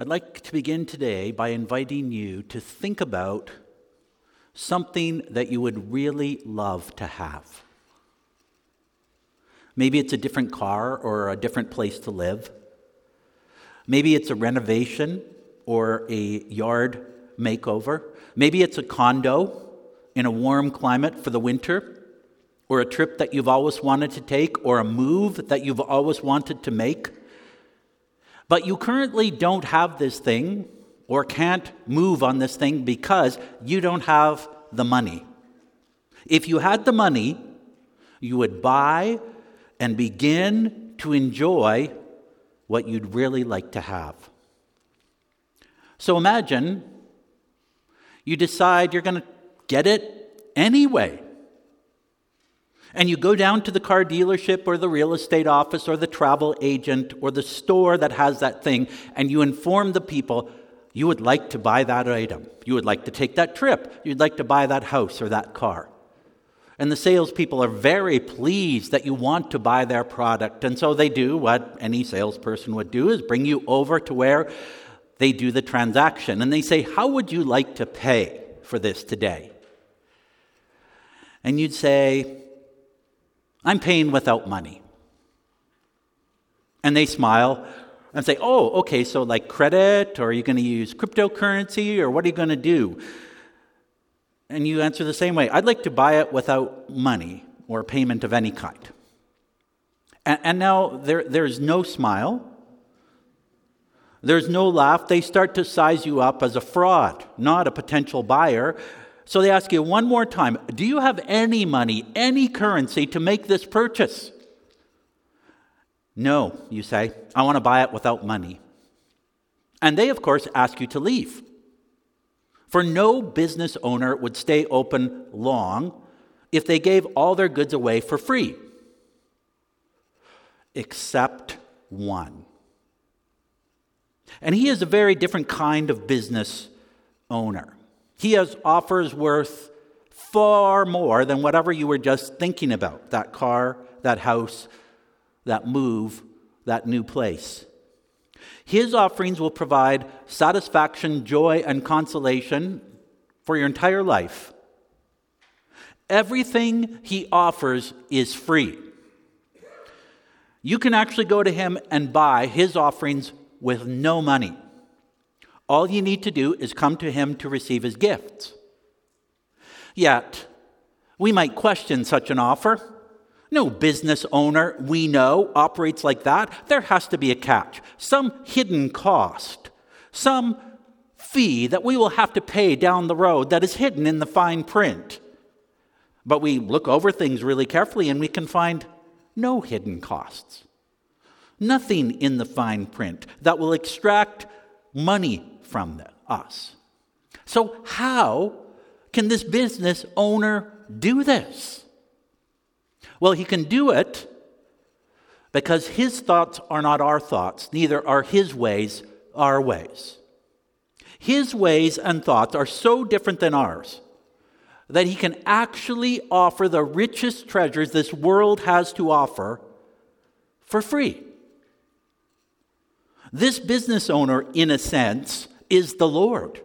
I'd like to begin today by inviting you to think about something that you would really love to have. Maybe it's a different car or a different place to live. Maybe it's a renovation or a yard makeover. Maybe it's a condo in a warm climate for the winter, or a trip that you've always wanted to take, or a move that you've always wanted to make but you currently don't have this thing or can't move on this thing because you don't have the money. If you had the money, you would buy and begin to enjoy what you'd really like to have. So imagine you decide you're going to get it anyway. And you go down to the car dealership or the real estate office or the travel agent or the store that has that thing, and you inform the people you would like to buy that item. You would like to take that trip. You'd like to buy that house or that car. And the salespeople are very pleased that you want to buy their product. And so they do what any salesperson would do is bring you over to where they do the transaction. And they say, How would you like to pay for this today? And you'd say, I'm paying without money. And they smile and say, Oh, okay, so like credit, or are you going to use cryptocurrency, or what are you going to do? And you answer the same way I'd like to buy it without money or payment of any kind. And, and now there, there's no smile. There's no laugh. They start to size you up as a fraud, not a potential buyer. So they ask you one more time Do you have any money, any currency to make this purchase? No, you say. I want to buy it without money. And they, of course, ask you to leave. For no business owner would stay open long if they gave all their goods away for free, except one. And he is a very different kind of business owner. He has offers worth far more than whatever you were just thinking about that car, that house, that move, that new place. His offerings will provide satisfaction, joy, and consolation for your entire life. Everything he offers is free. You can actually go to him and buy his offerings with no money. All you need to do is come to him to receive his gifts. Yet, we might question such an offer. No business owner we know operates like that. There has to be a catch, some hidden cost, some fee that we will have to pay down the road that is hidden in the fine print. But we look over things really carefully and we can find no hidden costs. Nothing in the fine print that will extract money from the, us. So, how can this business owner do this? Well, he can do it because his thoughts are not our thoughts, neither are his ways our ways. His ways and thoughts are so different than ours that he can actually offer the richest treasures this world has to offer for free. This business owner, in a sense, is the Lord.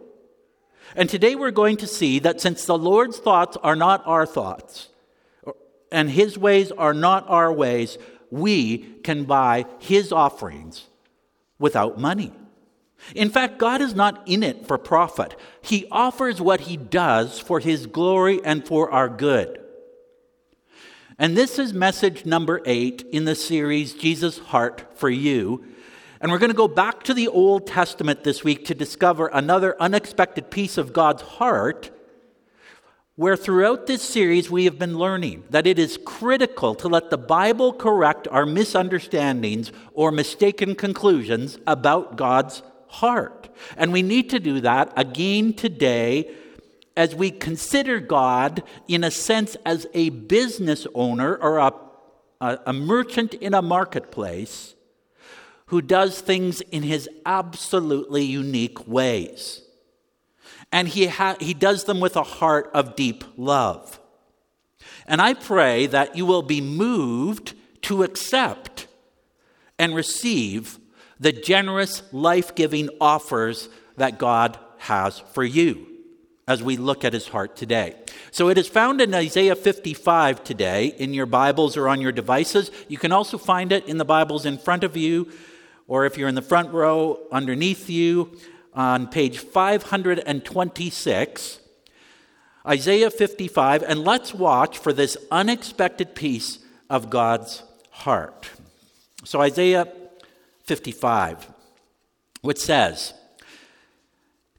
And today we're going to see that since the Lord's thoughts are not our thoughts, and his ways are not our ways, we can buy his offerings without money. In fact, God is not in it for profit. He offers what he does for his glory and for our good. And this is message number eight in the series, Jesus' Heart for You. And we're going to go back to the Old Testament this week to discover another unexpected piece of God's heart, where throughout this series we have been learning that it is critical to let the Bible correct our misunderstandings or mistaken conclusions about God's heart. And we need to do that again today as we consider God, in a sense, as a business owner or a, a, a merchant in a marketplace who does things in his absolutely unique ways. And he, ha- he does them with a heart of deep love. And I pray that you will be moved to accept and receive the generous, life giving offers that God has for you as we look at his heart today. So it is found in Isaiah 55 today in your Bibles or on your devices. You can also find it in the Bibles in front of you, or if you're in the front row underneath you on page 526. Isaiah 55, and let's watch for this unexpected piece of God's heart. So, Isaiah 55, which says,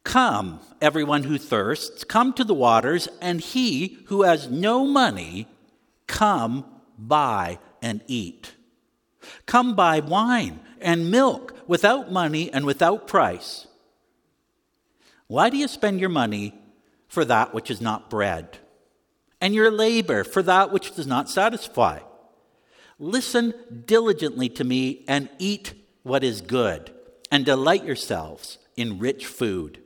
Come, everyone who thirsts, come to the waters, and he who has no money, come buy and eat. Come buy wine and milk without money and without price. Why do you spend your money for that which is not bread, and your labor for that which does not satisfy? Listen diligently to me and eat what is good, and delight yourselves in rich food.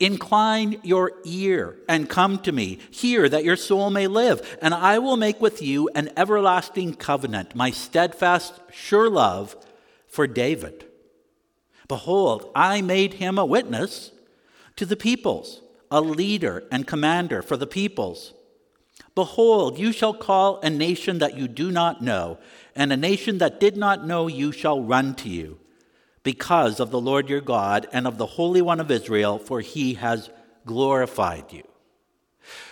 Incline your ear and come to me. Hear that your soul may live, and I will make with you an everlasting covenant, my steadfast, sure love for David. Behold, I made him a witness to the peoples, a leader and commander for the peoples. Behold, you shall call a nation that you do not know, and a nation that did not know you shall run to you because of the Lord your God and of the Holy One of Israel, for he has glorified you.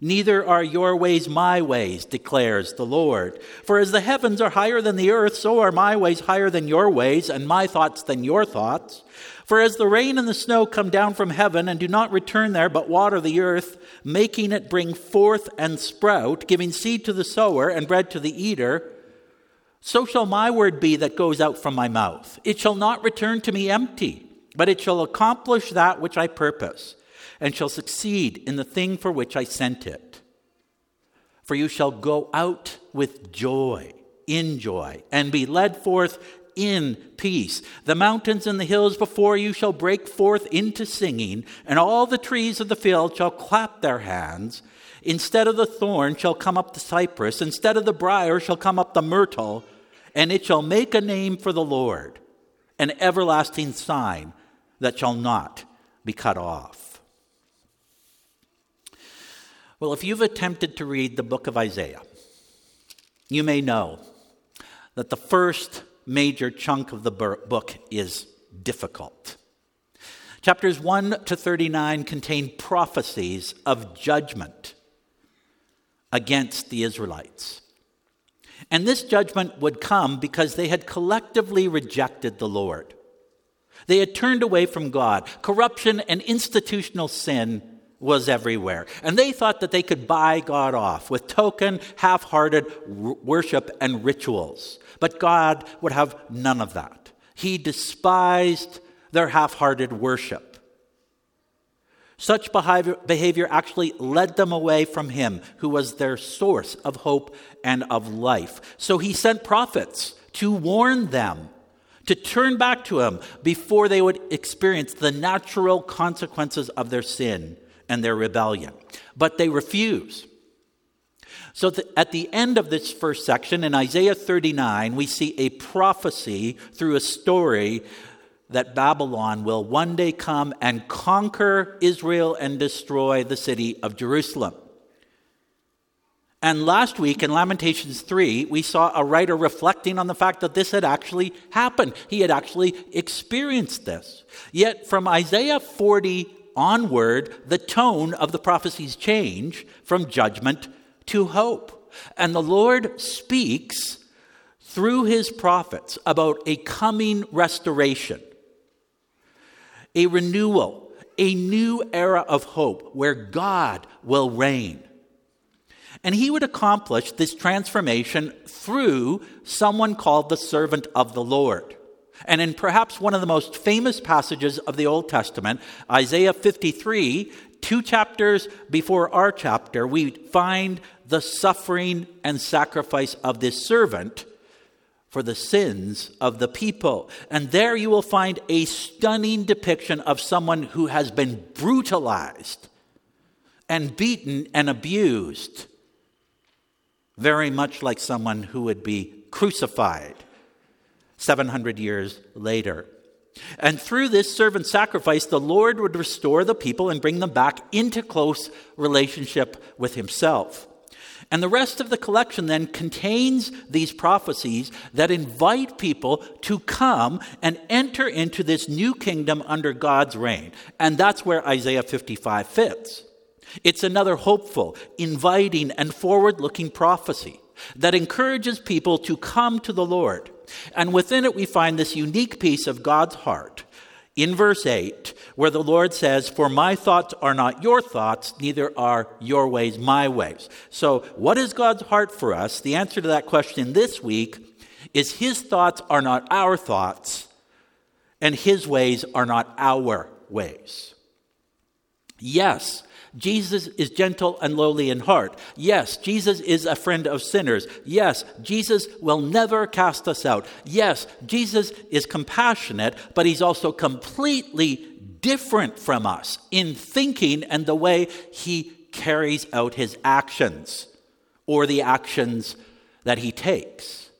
Neither are your ways my ways, declares the Lord. For as the heavens are higher than the earth, so are my ways higher than your ways, and my thoughts than your thoughts. For as the rain and the snow come down from heaven and do not return there, but water the earth, making it bring forth and sprout, giving seed to the sower and bread to the eater, so shall my word be that goes out from my mouth. It shall not return to me empty, but it shall accomplish that which I purpose and shall succeed in the thing for which I sent it. For you shall go out with joy, in joy, and be led forth in peace. The mountains and the hills before you shall break forth into singing, and all the trees of the field shall clap their hands. Instead of the thorn shall come up the cypress, instead of the brier shall come up the myrtle, and it shall make a name for the Lord, an everlasting sign that shall not be cut off. Well, if you've attempted to read the book of Isaiah, you may know that the first major chunk of the book is difficult. Chapters 1 to 39 contain prophecies of judgment against the Israelites. And this judgment would come because they had collectively rejected the Lord. They had turned away from God. Corruption and institutional sin was everywhere. And they thought that they could buy God off with token, half hearted worship and rituals. But God would have none of that. He despised their half hearted worship. Such behavior actually led them away from Him, who was their source of hope and of life. So He sent prophets to warn them to turn back to Him before they would experience the natural consequences of their sin and their rebellion. But they refuse. So the, at the end of this first section, in Isaiah 39, we see a prophecy through a story that Babylon will one day come and conquer Israel and destroy the city of Jerusalem. And last week in Lamentations 3, we saw a writer reflecting on the fact that this had actually happened. He had actually experienced this. Yet from Isaiah 40 onward, the tone of the prophecies change from judgment to hope. And the Lord speaks through his prophets about a coming restoration, a renewal, a new era of hope where God will reign. And he would accomplish this transformation through someone called the servant of the Lord. And in perhaps one of the most famous passages of the Old Testament, Isaiah 53, two chapters before our chapter, we find the suffering and sacrifice of this servant for the sins of the people. And there you will find a stunning depiction of someone who has been brutalized and beaten and abused, very much like someone who would be crucified 700 years later. And through this servant sacrifice, the Lord would restore the people and bring them back into close relationship with Himself. And the rest of the collection then contains these prophecies that invite people to come and enter into this new kingdom under God's reign. And that's where Isaiah 55 fits. It's another hopeful, inviting, and forward looking prophecy that encourages people to come to the Lord. And within it, we find this unique piece of God's heart in verse 8, where the Lord says, For my thoughts are not your thoughts, neither are your ways my ways. So, what is God's heart for us? The answer to that question this week is His thoughts are not our thoughts, and His ways are not our ways. Yes, Jesus is gentle and lowly in heart. Yes, Jesus is a friend of sinners. Yes, Jesus will never cast us out. Yes, Jesus is compassionate, but he's also completely different from us in thinking and the way he carries out his actions or the actions that he takes.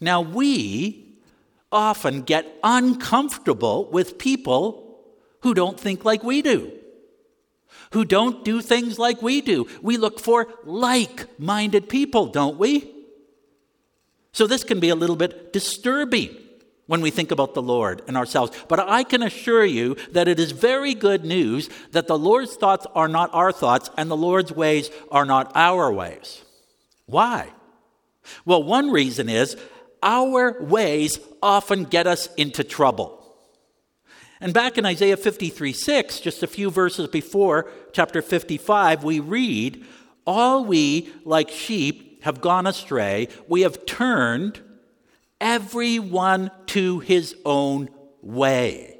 Now, we often get uncomfortable with people who don't think like we do who don't do things like we do. We look for like minded people, don't we? So this can be a little bit disturbing when we think about the Lord and ourselves. But I can assure you that it is very good news that the Lord's thoughts are not our thoughts and the Lord's ways are not our ways. Why? Well, one reason is our ways often get us into trouble. And back in Isaiah 53 6, just a few verses before chapter 55, we read, All we, like sheep, have gone astray. We have turned everyone to his own way.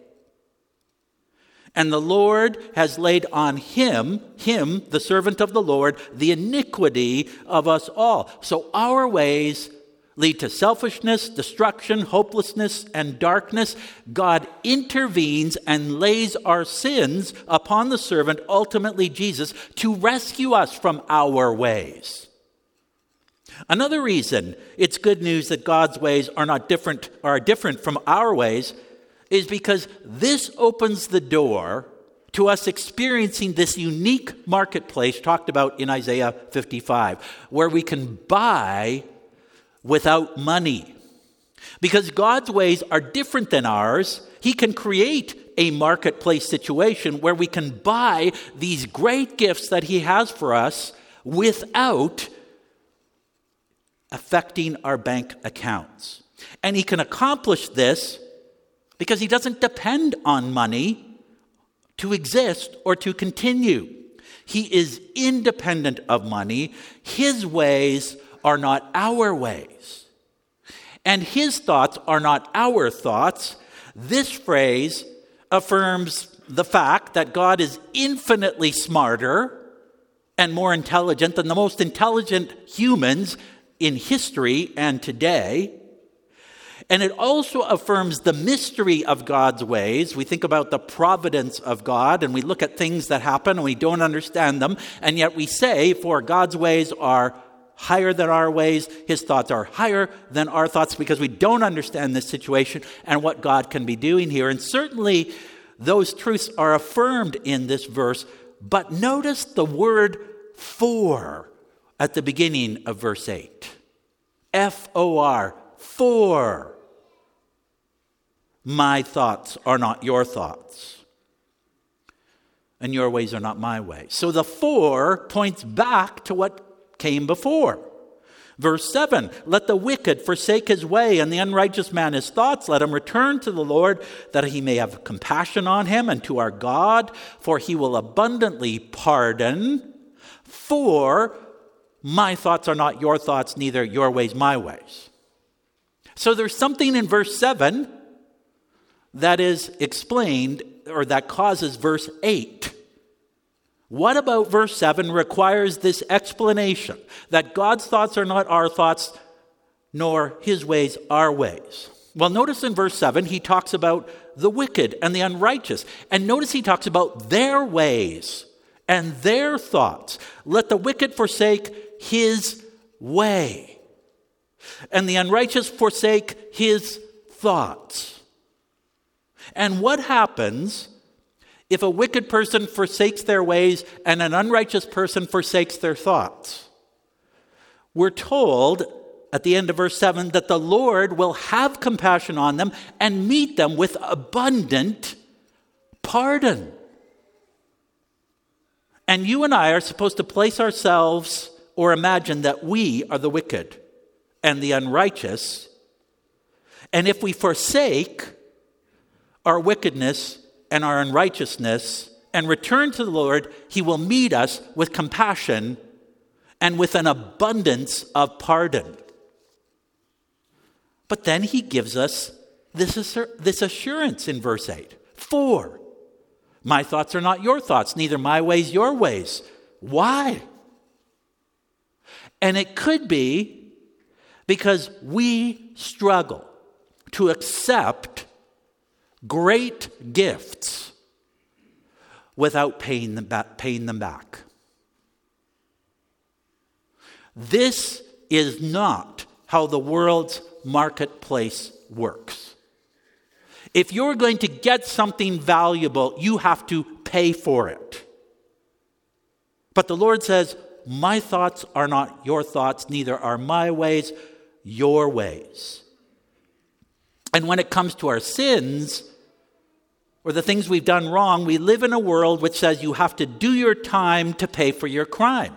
And the Lord has laid on him, him, the servant of the Lord, the iniquity of us all. So our ways lead to selfishness, destruction, hopelessness, and darkness, God intervenes and lays our sins upon the servant, ultimately Jesus, to rescue us from our ways. Another reason it's good news that God's ways are not different are different from our ways is because this opens the door to us experiencing this unique marketplace talked about in Isaiah 55 where we can buy without money. Because God's ways are different than ours, He can create a marketplace situation where we can buy these great gifts that He has for us without affecting our bank accounts. And He can accomplish this because He doesn't depend on money to exist or to continue. He is independent of money. His ways are not our ways, and his thoughts are not our thoughts. This phrase affirms the fact that God is infinitely smarter and more intelligent than the most intelligent humans in history and today. And it also affirms the mystery of God's ways. We think about the providence of God and we look at things that happen and we don't understand them. And yet we say, for God's ways are higher than our ways. His thoughts are higher than our thoughts because we don't understand this situation and what God can be doing here. And certainly those truths are affirmed in this verse. But notice the word for at the beginning of verse 8. F O R, for. My thoughts are not your thoughts, and your ways are not my ways. So the for points back to what came before. Verse 7 Let the wicked forsake his way, and the unrighteous man his thoughts. Let him return to the Lord, that he may have compassion on him, and to our God, for he will abundantly pardon. For my thoughts are not your thoughts, neither your ways my ways. So there's something in verse 7 that is explained, or that causes verse 8 What about verse 7 requires this explanation that God's thoughts are not our thoughts, nor his ways our ways? Well, notice in verse 7, he talks about the wicked and the unrighteous. And notice he talks about their ways and their thoughts. Let the wicked forsake his way, and the unrighteous forsake his thoughts. And what happens if a wicked person forsakes their ways and an unrighteous person forsakes their thoughts? We're told at the end of verse 7 that the Lord will have compassion on them and meet them with abundant pardon. And you and I are supposed to place ourselves or imagine that we are the wicked and the unrighteous. And if we forsake our wickedness and our unrighteousness and return to the Lord, He will meet us with compassion and with an abundance of pardon. But then He gives us this, this assurance in verse 8 For my thoughts are not your thoughts, neither my ways your ways. Why? And it could be because we struggle to accept great gifts without paying them back. Paying them back. This is not how the world's marketplace works. If you're going to get something valuable, you have to pay for it. But the Lord says, My thoughts are not your thoughts, neither are my ways your ways. And when it comes to our sins, or the things we've done wrong, we live in a world which says you have to do your time to pay for your crime.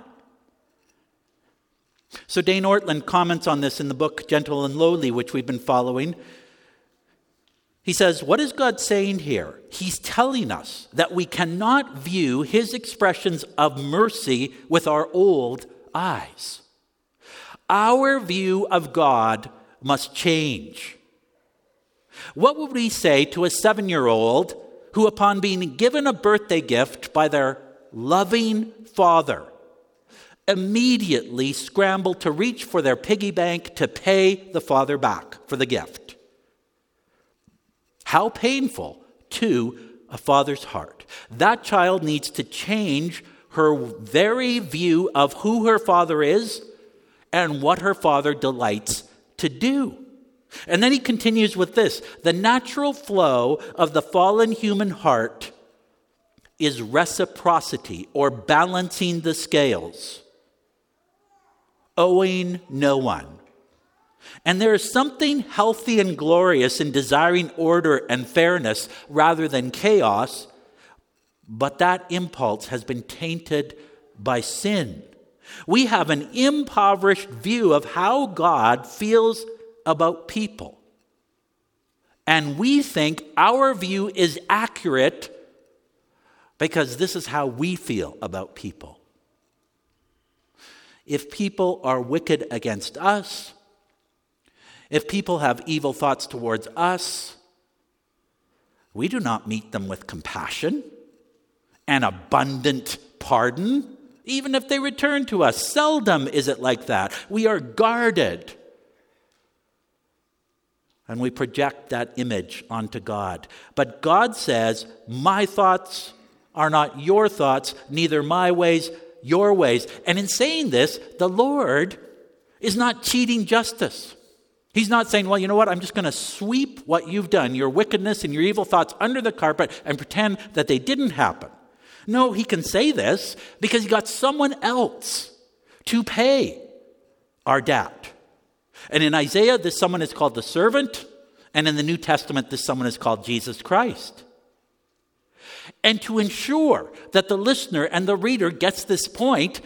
So Dane Ortlund comments on this in the book Gentle and Lowly, which we've been following. He says, What is God saying here? He's telling us that we cannot view his expressions of mercy with our old eyes. Our view of God must change. What would we say to a seven year old who, upon being given a birthday gift by their loving father, immediately scrambled to reach for their piggy bank to pay the father back for the gift? How painful to a father's heart. That child needs to change her very view of who her father is and what her father delights to do. And then he continues with this the natural flow of the fallen human heart is reciprocity or balancing the scales, owing no one. And there is something healthy and glorious in desiring order and fairness rather than chaos, but that impulse has been tainted by sin. We have an impoverished view of how God feels about people. And we think our view is accurate because this is how we feel about people. If people are wicked against us, if people have evil thoughts towards us, we do not meet them with compassion and abundant pardon, even if they return to us. Seldom is it like that. We are guarded and we project that image onto God. But God says, My thoughts are not your thoughts, neither my ways your ways. And in saying this, the Lord is not cheating justice. He's not saying, well, you know what, I'm just going to sweep what you've done, your wickedness and your evil thoughts, under the carpet and pretend that they didn't happen. No, he can say this because he got someone else to pay our debt. And in Isaiah, this someone is called the servant. And in the New Testament, this someone is called Jesus Christ. And to ensure that the listener and the reader gets this point,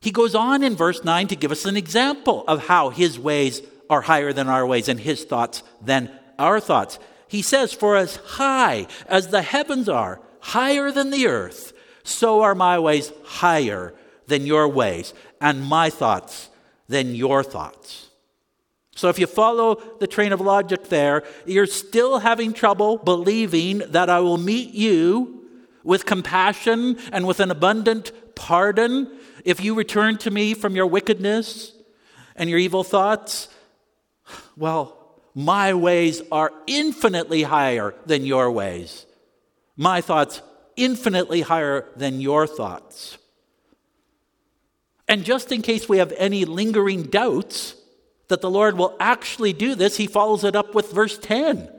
he goes on in verse 9 to give us an example of how his ways are higher than our ways and his thoughts than our thoughts. He says, For as high as the heavens are, higher than the earth, so are my ways higher than your ways, and my thoughts than your thoughts. So, if you follow the train of logic there, you're still having trouble believing that I will meet you with compassion and with an abundant pardon if you return to me from your wickedness and your evil thoughts? Well, my ways are infinitely higher than your ways. My thoughts infinitely higher than your thoughts. And just in case we have any lingering doubts that the Lord will actually do this, he follows it up with verse 10.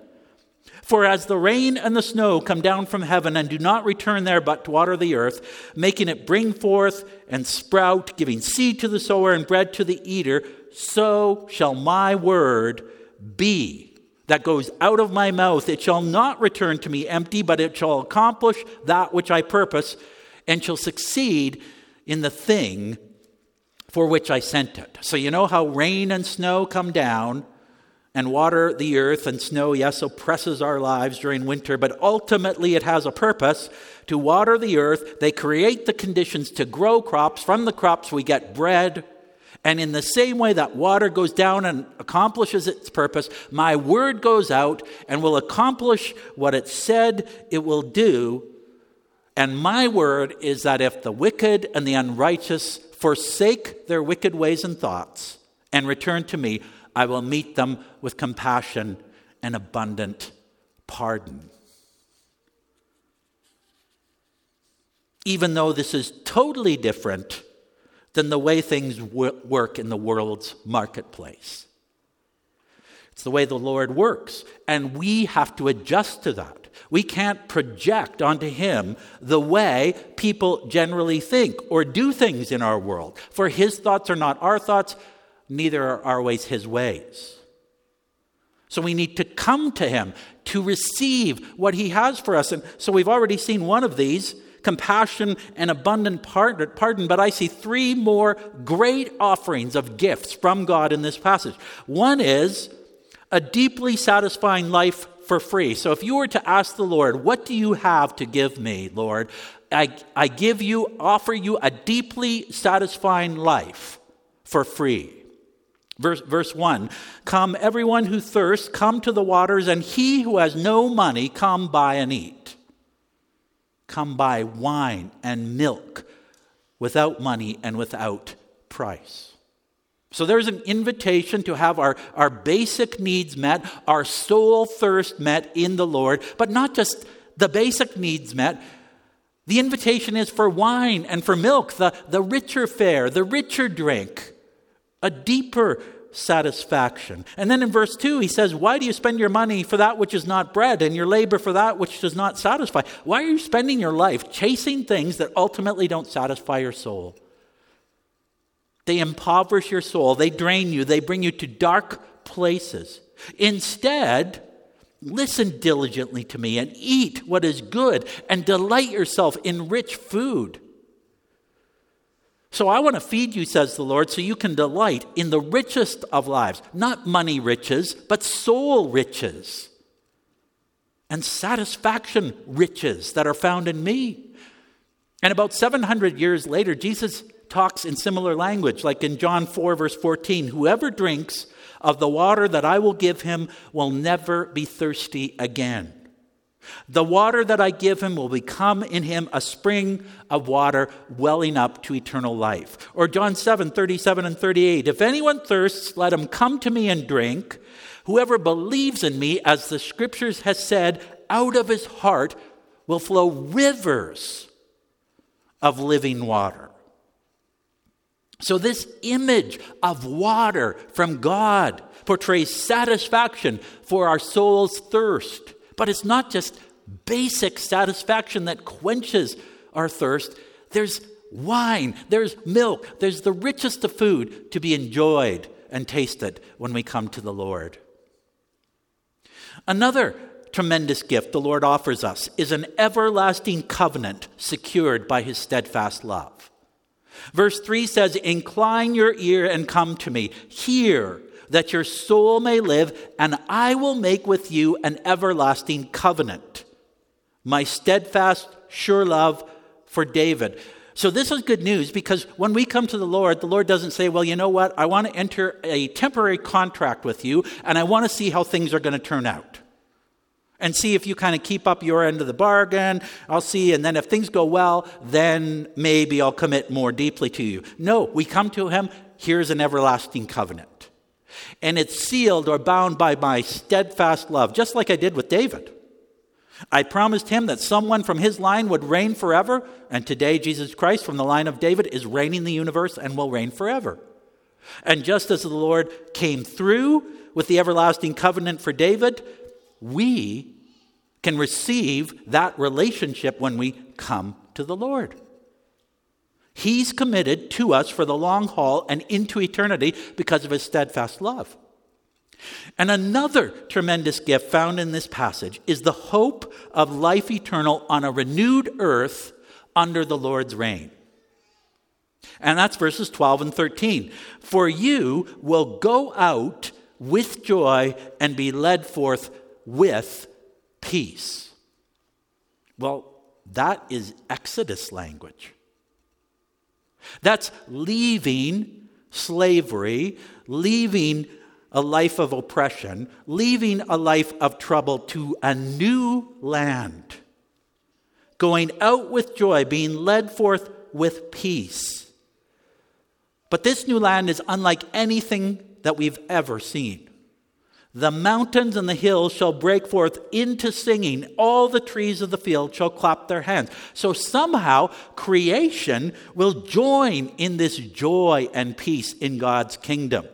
For as the rain and the snow come down from heaven and do not return there but to water the earth, making it bring forth and sprout, giving seed to the sower and bread to the eater, so shall my word be that goes out of my mouth. It shall not return to me empty, but it shall accomplish that which I purpose and shall succeed in the thing for which I sent it. So, you know how rain and snow come down and water the earth, and snow, yes, oppresses our lives during winter, but ultimately it has a purpose to water the earth. They create the conditions to grow crops. From the crops, we get bread. And in the same way that water goes down and accomplishes its purpose, my word goes out and will accomplish what it said it will do. And my word is that if the wicked and the unrighteous forsake their wicked ways and thoughts and return to me, I will meet them with compassion and abundant pardon. Even though this is totally different than the way things work in the world's marketplace. It's the way the Lord works, and we have to adjust to that. We can't project onto Him the way people generally think or do things in our world. For His thoughts are not our thoughts, neither are our ways his ways. So we need to come to him to receive what he has for us. And so we've already seen one of these compassion and abundant pardon, but I see three more great offerings of gifts from God in this passage. One is a deeply satisfying life for free. So if you were to ask the Lord, What do you have to give me, Lord? I, I give you, offer you a deeply satisfying life for free. Verse, verse 1 Come, everyone who thirsts, come to the waters, and he who has no money, come buy and eat. Come buy wine and milk without money and without price. So there's an invitation to have our, our basic needs met, our soul thirst met in the Lord, but not just the basic needs met. The invitation is for wine and for milk, the, the richer fare, the richer drink a deeper satisfaction. And then in verse 2, he says, Why do you spend your money for that which is not bread and your labor for that which does not satisfy? Why are you spending your life chasing things that ultimately don't satisfy your soul? They impoverish your soul, they drain you, they bring you to dark places. Instead, listen diligently to me and eat what is good and delight yourself in rich food so I want to feed you, says the Lord, so you can delight in the richest of lives, not money riches, but soul riches and satisfaction riches that are found in me. And about 700 years later, Jesus talks in similar language, like in John 4, verse 14 Whoever drinks of the water that I will give him will never be thirsty again. The water that I give him will become in him a spring of water welling up to eternal life. Or John 7 37 and 38. If anyone thirsts, let him come to me and drink. Whoever believes in me, as the scriptures has said, out of his heart will flow rivers of living water. So, this image of water from God portrays satisfaction for our soul's thirst. But it's not just basic satisfaction that quenches our thirst. There's wine, there's milk, there's the richest of food to be enjoyed and tasted when we come to the Lord. Another tremendous gift the Lord offers us is an everlasting covenant secured by his steadfast love. Verse 3 says, Incline your ear and come to me. Hear that your soul may live, and I will make with you an everlasting covenant. My steadfast, sure love for David. So, this is good news because when we come to the Lord, the Lord doesn't say, Well, you know what? I want to enter a temporary contract with you, and I want to see how things are going to turn out. And see if you kind of keep up your end of the bargain. I'll see, and then if things go well, then maybe I'll commit more deeply to you. No, we come to Him, here's an everlasting covenant. And it's sealed or bound by my steadfast love, just like I did with David. I promised him that someone from his line would reign forever, and today Jesus Christ from the line of David is reigning the universe and will reign forever. And just as the Lord came through with the everlasting covenant for David, we can receive that relationship when we come to the Lord. He's committed to us for the long haul and into eternity because of his steadfast love. And another tremendous gift found in this passage is the hope of life eternal on a renewed earth under the Lord's reign. And that's verses 12 and 13. For you will go out with joy and be led forth with peace. Well, that is Exodus language. That's leaving slavery, leaving a life of oppression, leaving a life of trouble to a new land, going out with joy, being led forth with peace. But this new land is unlike anything that we've ever seen. The mountains and the hills shall break forth into singing. All the trees of the field shall clap their hands. So somehow creation will join in this joy and peace in God's kingdom.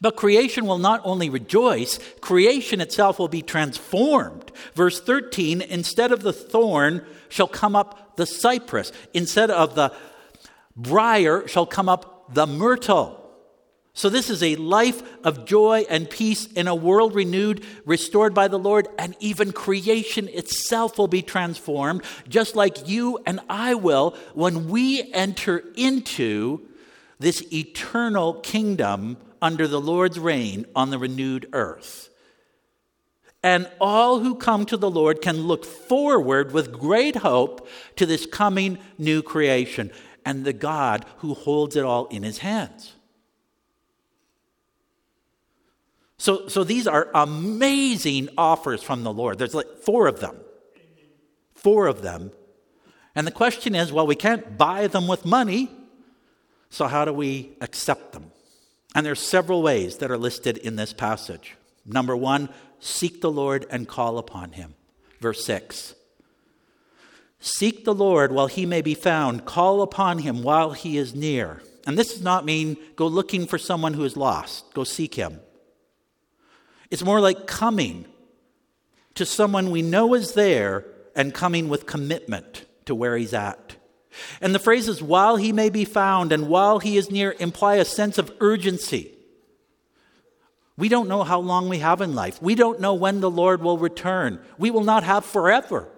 But creation will not only rejoice, creation itself will be transformed. Verse 13 instead of the thorn shall come up the cypress, instead of the brier shall come up the myrtle. So, this is a life of joy and peace in a world renewed, restored by the Lord, and even creation itself will be transformed, just like you and I will when we enter into this eternal kingdom under the Lord's reign on the renewed earth. And all who come to the Lord can look forward with great hope to this coming new creation and the God who holds it all in his hands. So, so these are amazing offers from the Lord. There's like four of them. Four of them. And the question is well, we can't buy them with money, so how do we accept them? And there's several ways that are listed in this passage. Number one, seek the Lord and call upon him. Verse 6. Seek the Lord while he may be found, call upon him while he is near. And this does not mean go looking for someone who is lost, go seek him. It's more like coming to someone we know is there and coming with commitment to where he's at. And the phrases, while he may be found and while he is near, imply a sense of urgency. We don't know how long we have in life. We don't know when the Lord will return. We will not have forever.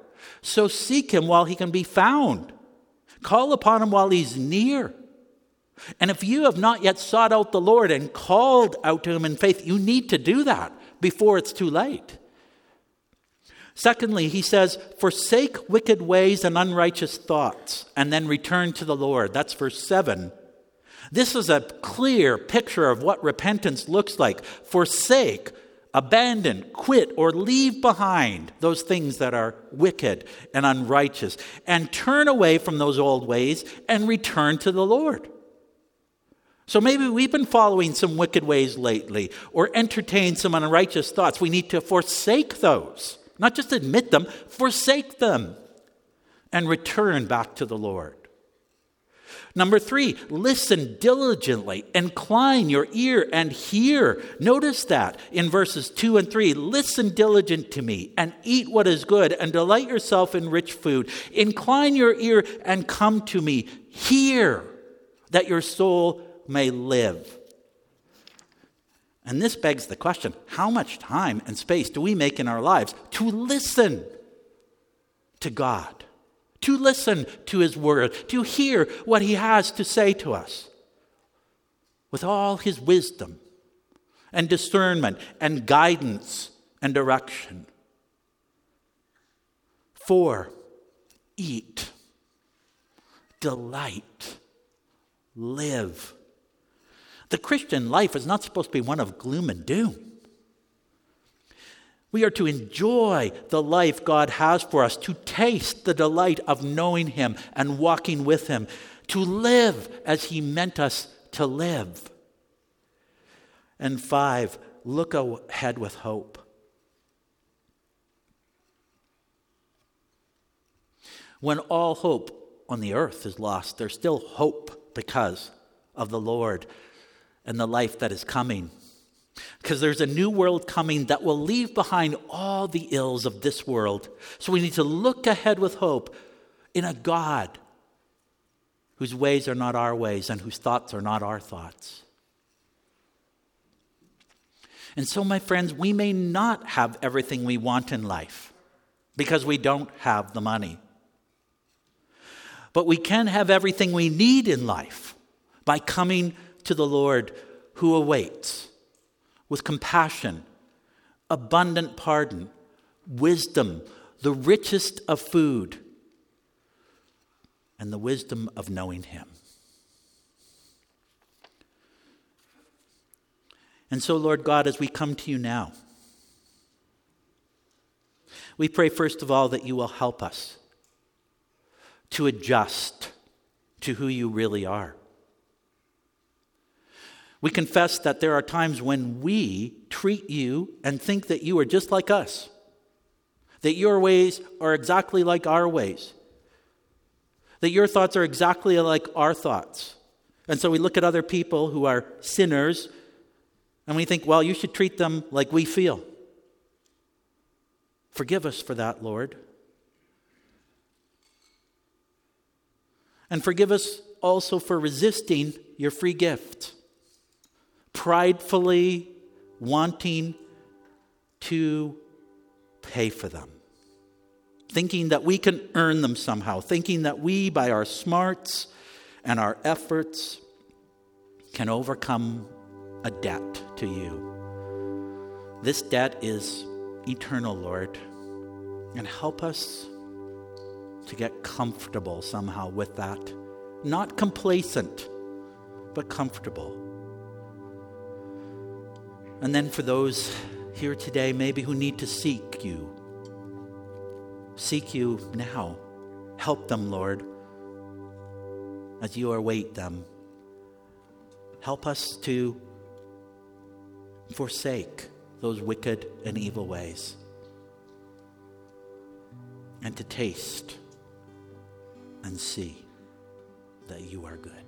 So seek him while he can be found. Call upon him while he's near. And if you have not yet sought out the Lord and called out to him in faith, you need to do that before it's too late. Secondly, he says, Forsake wicked ways and unrighteous thoughts, and then return to the Lord. That's verse 7. This is a clear picture of what repentance looks like. Forsake, abandon, quit, or leave behind those things that are wicked and unrighteous, and turn away from those old ways and return to the Lord. So maybe we've been following some wicked ways lately or entertained some unrighteous thoughts. We need to forsake those. Not just admit them, forsake them and return back to the Lord. Number three, listen diligently, incline your ear and hear. Notice that in verses two and three listen diligent to me and eat what is good and delight yourself in rich food. Incline your ear and come to me. Hear that your soul may live. And this begs the question how much time and space do we make in our lives to listen to God, to listen to His Word, to hear what He has to say to us with all His wisdom and discernment and guidance and direction? Four, eat, delight, live the Christian life is not supposed to be one of gloom and doom. We are to enjoy the life God has for us, to taste the delight of knowing Him and walking with Him, to live as He meant us to live. And five, look ahead with hope. When all hope on the earth is lost, there's still hope because of the Lord and the life that is coming. Because there's a new world coming that will leave behind all the ills of this world. So we need to look ahead with hope in a God whose ways are not our ways and whose thoughts are not our thoughts. And so, my friends, we may not have everything we want in life because we don't have the money. But we can have everything we need in life by coming to the Lord who awaits with compassion, abundant pardon, wisdom, the richest of food, and the wisdom of knowing Him. And so, Lord God, as we come to you now, we pray first of all that you will help us to adjust to who you really are. We confess that there are times when we treat you and think that you are just like us, that your ways are exactly like our ways, that your thoughts are exactly like our thoughts. And so we look at other people who are sinners and we think, well, you should treat them like we feel. Forgive us for that, Lord. And forgive us also for resisting your free gift, pridefully wanting to pay for them, thinking that we can earn them somehow, thinking that we, by our smarts and our efforts, can overcome a debt to you. This debt is eternal, Lord, and help us to get comfortable somehow with that. Not complacent, but comfortable. And then for those here today, maybe who need to seek you, seek you now. Help them, Lord, as you await them. Help us to forsake those wicked and evil ways and to taste and see that you are good.